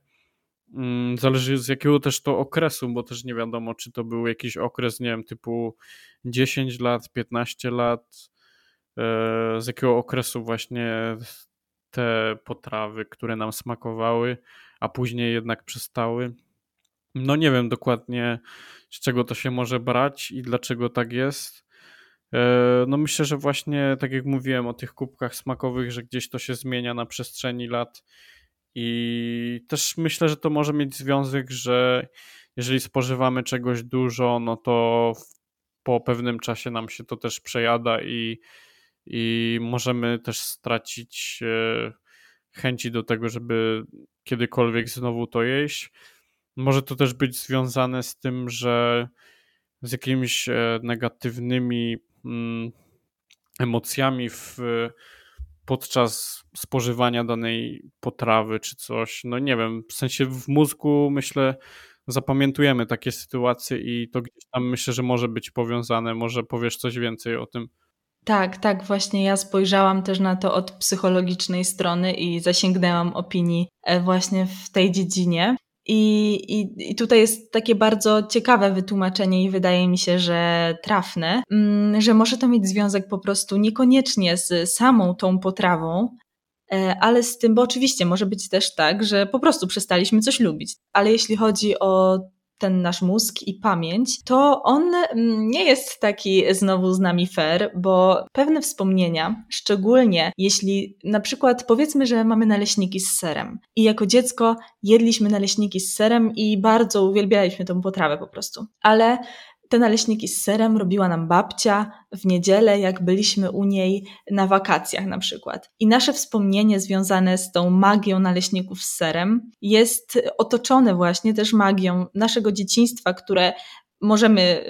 S2: Mm, zależy z jakiego też to okresu, bo też nie wiadomo, czy to był jakiś okres, nie wiem, typu 10 lat, 15 lat, e, z jakiego okresu właśnie te potrawy, które nam smakowały, a później jednak przestały. No nie wiem dokładnie, z czego to się może brać i dlaczego tak jest. E, no myślę, że właśnie tak jak mówiłem o tych kubkach smakowych, że gdzieś to się zmienia na przestrzeni lat i też myślę, że to może mieć związek, że jeżeli spożywamy czegoś dużo, no to po pewnym czasie nam się to też przejada i, i możemy też stracić e, chęci do tego, żeby kiedykolwiek znowu to jeść. Może to też być związane z tym, że z jakimiś e, negatywnymi emocjami w podczas spożywania danej potrawy czy coś. No nie wiem, w sensie w mózgu myślę zapamiętujemy takie sytuacje i to gdzieś tam myślę, że może być powiązane. Może powiesz coś więcej o tym?
S1: Tak, tak, właśnie ja spojrzałam też na to od psychologicznej strony i zasięgnęłam opinii e, właśnie w tej dziedzinie. I, i, I tutaj jest takie bardzo ciekawe wytłumaczenie, i wydaje mi się, że trafne, mm, że może to mieć związek po prostu niekoniecznie z samą tą potrawą, e, ale z tym, bo oczywiście może być też tak, że po prostu przestaliśmy coś lubić. Ale jeśli chodzi o ten nasz mózg i pamięć, to on mm, nie jest taki znowu z nami fair, bo pewne wspomnienia, szczególnie jeśli na przykład powiedzmy, że mamy naleśniki z serem i jako dziecko jedliśmy naleśniki z serem i bardzo uwielbialiśmy tę potrawę po prostu, ale te naleśniki z serem robiła nam babcia w niedzielę, jak byliśmy u niej na wakacjach na przykład. I nasze wspomnienie związane z tą magią naleśników z serem jest otoczone właśnie też magią naszego dzieciństwa, które możemy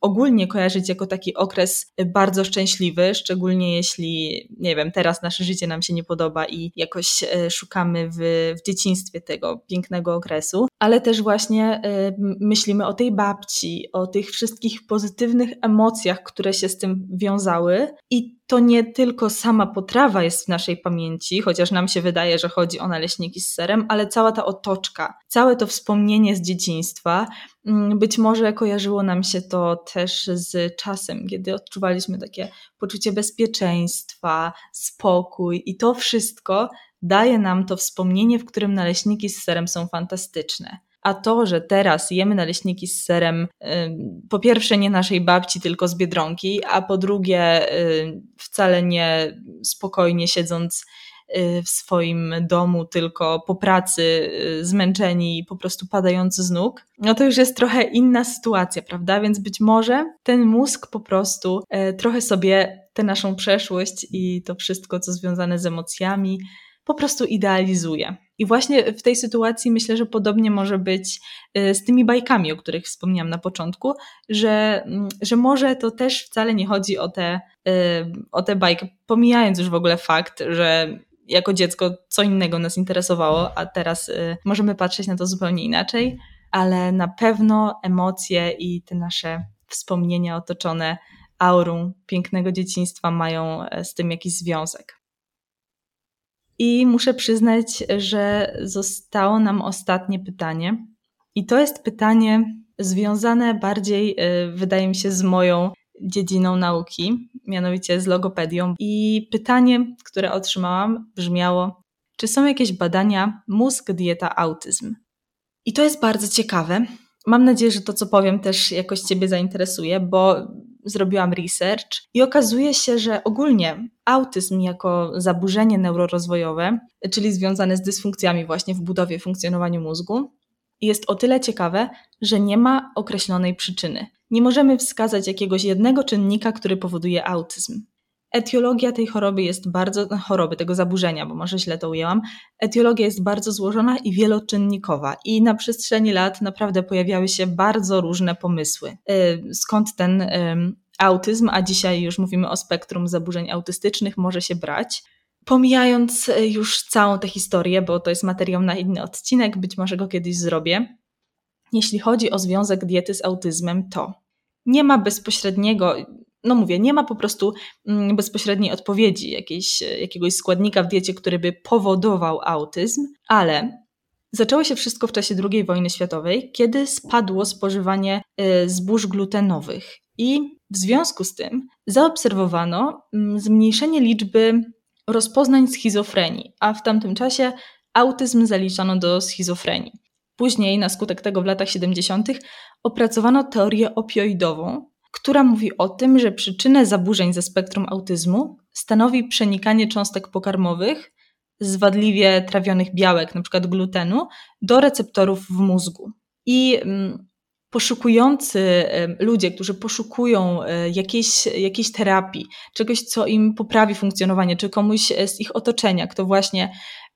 S1: ogólnie kojarzyć jako taki okres bardzo szczęśliwy, szczególnie jeśli, nie wiem, teraz nasze życie nam się nie podoba i jakoś e, szukamy w, w dzieciństwie tego pięknego okresu, ale też właśnie e, myślimy o tej babci, o tych wszystkich pozytywnych emocjach, które się z tym wiązały i to nie tylko sama potrawa jest w naszej pamięci, chociaż nam się wydaje, że chodzi o naleśniki z serem, ale cała ta otoczka, całe to wspomnienie z dzieciństwa. Mm, być może kojarzyło nam się to też z czasem, kiedy odczuwaliśmy takie poczucie bezpieczeństwa, spokój i to wszystko daje nam to wspomnienie, w którym naleśniki z serem są fantastyczne. A to, że teraz jemy naleśniki z serem, po pierwsze nie naszej babci, tylko z biedronki, a po drugie wcale nie spokojnie siedząc y, w swoim domu, tylko po pracy y, zmęczeni i po prostu padający z nóg, no to już jest trochę inna sytuacja, prawda? Więc być może ten mózg po prostu trochę sobie tę naszą przeszłość i to wszystko, co związane z emocjami, po prostu idealizuje. I właśnie w tej sytuacji myślę, że podobnie może być y, z tymi bajkami, o których wspomniałam na początku, że, mm, że może to też wcale nie chodzi o te, y, o te bajki, pomijając już w ogóle fakt, że jako dziecko co innego nas interesowało, a teraz y, możemy patrzeć na to zupełnie inaczej, ale na pewno emocje i te nasze wspomnienia otoczone aurą pięknego dzieciństwa mają e, z tym jakiś związek. I muszę przyznać, że zostało nam ostatnie pytanie. I to jest pytanie związane bardziej, y, wydaje mi się, z moją dziedziną nauki, mianowicie z logopedią. I pytanie, które otrzymałam, brzmiało: Czy są jakieś badania mózg, dieta, autyzm? I to jest bardzo ciekawe. Mam nadzieję, że to, co powiem, też jakoś Ciebie zainteresuje, bo zrobiłam research i okazuje się, że ogólnie autyzm jako zaburzenie neurorozwojowe, czyli związane z dysfunkcjami właśnie w budowie funkcjonowaniu mózgu, jest o tyle ciekawe, że nie ma określonej przyczyny. Nie możemy wskazać jakiegoś jednego czynnika, który powoduje autyzm. Etiologia tej choroby jest bardzo, choroby tego zaburzenia, bo może źle to ujęłam. Etiologia jest bardzo złożona i wieloczynnikowa, i na przestrzeni lat naprawdę pojawiały się bardzo różne pomysły. Y, skąd ten autyzm, a dzisiaj już mówimy o spektrum zaburzeń autystycznych, może się brać. Pomijając y, już całą tę historię, bo to jest materiał na inny odcinek, być może go kiedyś zrobię. Jeśli chodzi o związek diety z autyzmem, to nie ma bezpośredniego, no mówię, nie ma po prostu mm, bezpośredniej odpowiedzi jakiejś, jakiegoś składnika w diecie, który by powodował autyzm, ale zaczęło się wszystko w czasie II wojny światowej, kiedy spadło spożywanie y, zbóż glutenowych. I w związku z tym zaobserwowano mm, zmniejszenie liczby rozpoznań schizofrenii, a w tamtym czasie autyzm zaliczano do schizofrenii. Później, na skutek tego w latach 70., opracowano teorię opioidową, która mówi o tym, że przyczynę zaburzeń ze spektrum autyzmu stanowi przenikanie cząstek pokarmowych z wadliwie trawionych białek, np. glutenu, do receptorów w mózgu. I mm, poszukujący ludzie, którzy poszukują e, jakiejś, jakiejś terapii, czegoś, co im poprawi funkcjonowanie, czy komuś z ich otoczenia, kto właśnie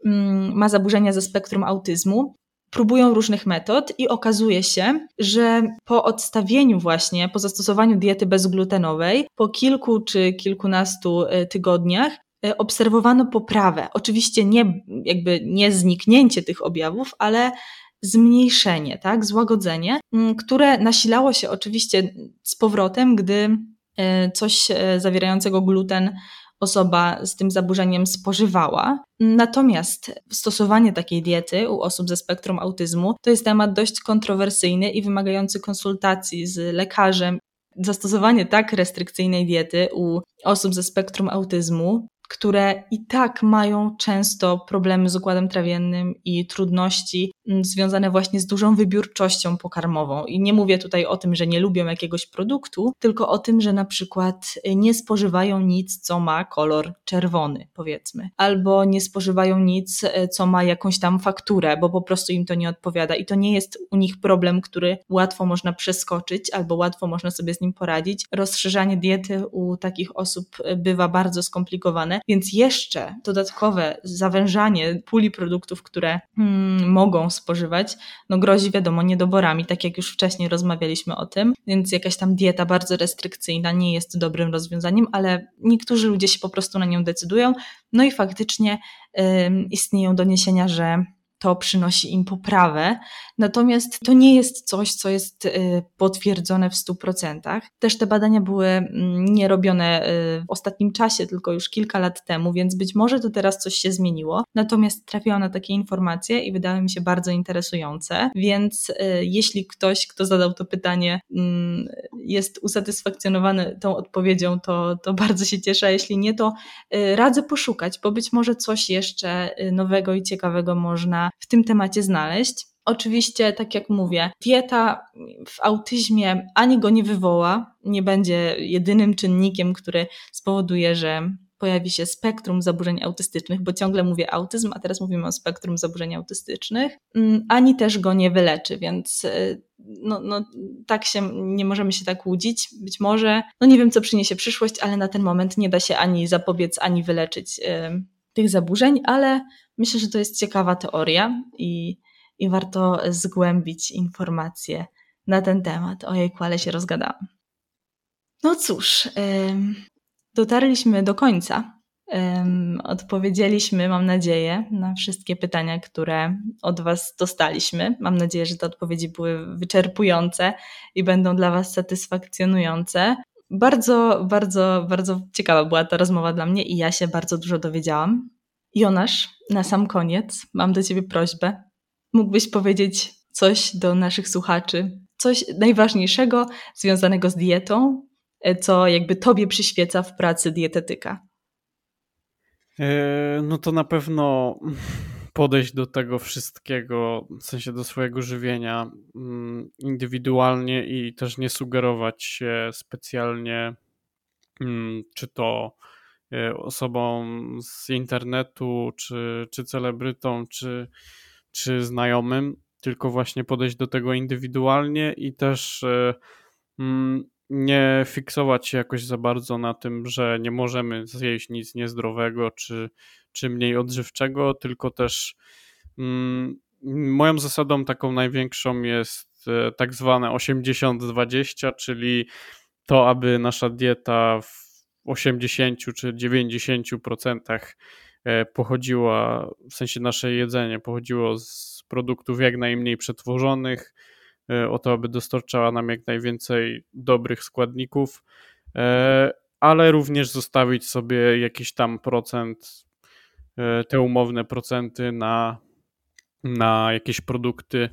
S1: mm, ma zaburzenia ze spektrum autyzmu, próbują różnych metod i okazuje się, że po odstawieniu właśnie, po zastosowaniu diety bezglutenowej, po kilku czy kilkunastu e, tygodniach e, obserwowano poprawę. Oczywiście nie, jakby nie zniknięcie tych objawów, ale zmniejszenie, tak, złagodzenie, które nasilało się oczywiście z powrotem, gdy e, coś zawierającego gluten osoba z tym zaburzeniem spożywała. Natomiast stosowanie takiej diety u osób ze spektrum autyzmu to jest temat dość kontrowersyjny i wymagający konsultacji z lekarzem. Zastosowanie tak restrykcyjnej diety u osób ze spektrum autyzmu które i tak mają często problemy z układem trawiennym i trudności związane właśnie z dużą wybiórczością pokarmową. I nie mówię tutaj o tym, że nie lubią jakiegoś produktu, tylko o tym, że na przykład nie spożywają nic, co ma kolor czerwony, powiedzmy, albo nie spożywają nic, e, co ma jakąś tam fakturę, bo po prostu im to nie odpowiada. I to nie jest u nich problem, który łatwo można przeskoczyć, albo łatwo można sobie z nim poradzić. Rozszerzanie diety u takich osób e, bywa bardzo skomplikowane, więc jeszcze dodatkowe zawężanie puli produktów, które hmm, mogą spożywać, no grozi wiadomo niedoborami, tak jak już wcześniej rozmawialiśmy o tym, więc jakaś tam dieta bardzo restrykcyjna nie jest dobrym rozwiązaniem, ale niektórzy ludzie się po prostu na nią decydują, no i faktycznie istnieją doniesienia, że to przynosi im poprawę. Natomiast to nie jest coś, co jest y, potwierdzone w 100%. Też te badania były mm, nie robione y, w ostatnim czasie, tylko już kilka lat temu, więc być może to teraz coś się zmieniło. Natomiast trafiłam na takie informacje i wydały mi się bardzo interesujące. Więc y, jeśli ktoś, kto zadał to pytanie, mm, jest usatysfakcjonowany tą odpowiedzią, to, to bardzo się cieszę. Jeśli nie, to radzę poszukać, bo być może coś jeszcze nowego i ciekawego można w tym temacie znaleźć. Oczywiście, tak jak mówię, dieta w autyzmie ani go nie wywoła, nie będzie jedynym czynnikiem, który spowoduje, że pojawi się spektrum zaburzeń autystycznych, bo ciągle mówię autyzm, a teraz mówimy o spektrum zaburzeń autystycznych, mm, ani też go nie wyleczy, więc y, no, no, tak się, nie możemy się tak łudzić. Być może, no nie wiem, co przyniesie przyszłość, ale na ten moment nie da się ani zapobiec, ani wyleczyć tych zaburzeń, ale Myślę, że to jest ciekawa teoria i, i warto zgłębić informacje na ten temat. Ojejku, ale się rozgadałam. No cóż, dotarliśmy do końca. Odpowiedzieliśmy, mam nadzieję, na wszystkie pytania, które od Was dostaliśmy. Mam nadzieję, że te odpowiedzi były wyczerpujące i będą dla Was satysfakcjonujące. Bardzo, bardzo, bardzo ciekawa była ta rozmowa dla mnie i ja się bardzo dużo dowiedziałam. Jonasz, na sam koniec mam do Ciebie prośbę. Mógłbyś powiedzieć coś do naszych słuchaczy, coś najważniejszego związanego z dietą, e, co jakby Tobie przyświeca w pracy dietetyka?
S2: E, no to na pewno podejść do tego wszystkiego, w sensie do swojego żywienia mm, indywidualnie i też nie sugerować się specjalnie, mm, czy to E, osobą z internetu, czy, czy celebrytą, czy, czy znajomym, tylko właśnie podejść do tego indywidualnie i też e, mm, nie fiksować się jakoś za bardzo na tym, że nie możemy zjeść nic niezdrowego czy, czy mniej odżywczego, tylko też mm, moją zasadą taką największą jest e, tak zwane 80-20, czyli to, aby nasza dieta w 80 czy 90% e, pochodziła, w sensie nasze jedzenie pochodziło z produktów jak najmniej przetworzonych, o to, aby dostarczała nam jak najwięcej dobrych składników, ale również zostawić sobie jakiś tam procent, te umowne procenty na, na jakieś produkty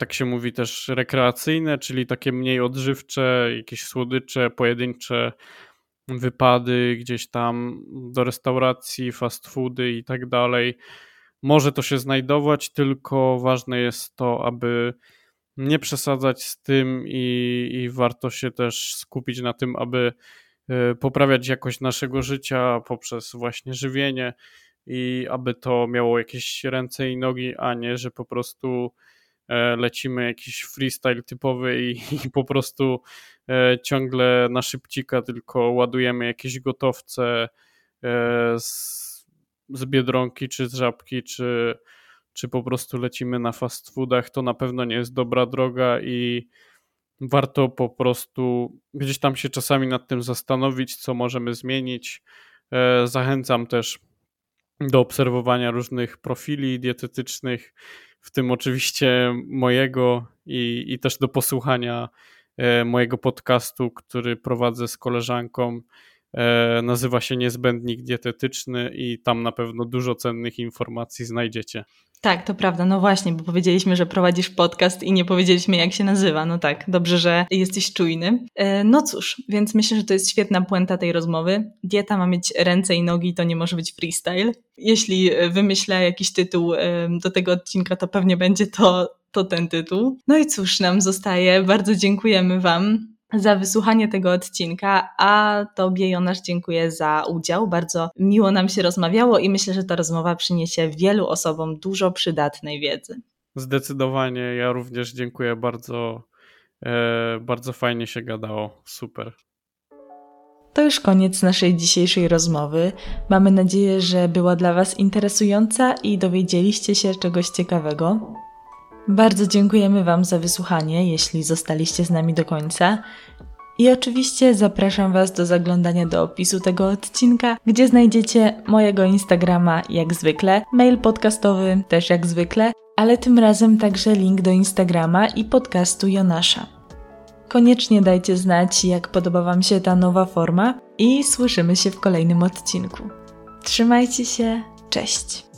S2: tak się mówi też rekreacyjne, czyli takie mniej odżywcze, jakieś słodycze, pojedyncze wypady gdzieś tam do restauracji, fast foody i tak dalej. Może to się znajdować, tylko ważne jest to, aby nie przesadzać z tym i, i warto się też skupić na tym, aby e, poprawiać jakość naszego życia poprzez właśnie żywienie i aby to miało jakieś ręce i nogi, a nie, że po prostu E, lecimy jakiś freestyle typowy i, *laughs* i po prostu e, ciągle na szybcika tylko ładujemy jakieś gotowce e, z, z Biedronki, czy z Żabki, czy, czy po prostu lecimy na fast foodach, to na pewno nie jest dobra droga i warto po prostu gdzieś tam się czasami nad tym zastanowić, co możemy zmienić. Zachęcam też do obserwowania różnych profili dietetycznych, w tym oczywiście mojego i, i też do posłuchania e, mojego podcastu, który prowadzę z koleżanką. E, nazywa się Niezbędnik Dietetyczny i tam na pewno dużo cennych informacji znajdziecie.
S1: Tak, to prawda. No właśnie, bo powiedzieliśmy, że prowadzisz podcast i nie powiedzieliśmy, jak się nazywa. No tak, dobrze, że jesteś czujny. E, no cóż, więc myślę, że to jest świetna puenta tej rozmowy. Dieta ma mieć ręce i nogi, to nie może być freestyle. Jeśli wymyślę jakiś tytuł do tego odcinka, to pewnie będzie to, to ten tytuł. No i cóż, nam zostaje. Bardzo dziękujemy Wam za wysłuchanie tego odcinka, a Tobie, Jonasz, dziękuję za udział. Bardzo miło nam się rozmawiało i myślę, że ta rozmowa przyniesie wielu osobom dużo przydatnej wiedzy.
S2: Zdecydowanie, ja również dziękuję bardzo. E, bardzo fajnie się gadało. Super.
S1: To już koniec naszej dzisiejszej rozmowy. Mamy nadzieję, że była dla Was interesująca i dowiedzieliście się czegoś ciekawego. Bardzo dziękujemy Wam za wysłuchanie, jeśli zostaliście z nami do końca. I oczywiście zapraszam Was do zaglądania do opisu tego odcinka, gdzie znajdziecie mojego Instagrama jak zwykle, mail podcastowy też jak zwykle, ale tym razem także link do Instagrama i podcastu Jonasza. Koniecznie dajcie znać, jak podoba Wam się ta nowa forma i słyszymy się w kolejnym odcinku. Trzymajcie się, cześć!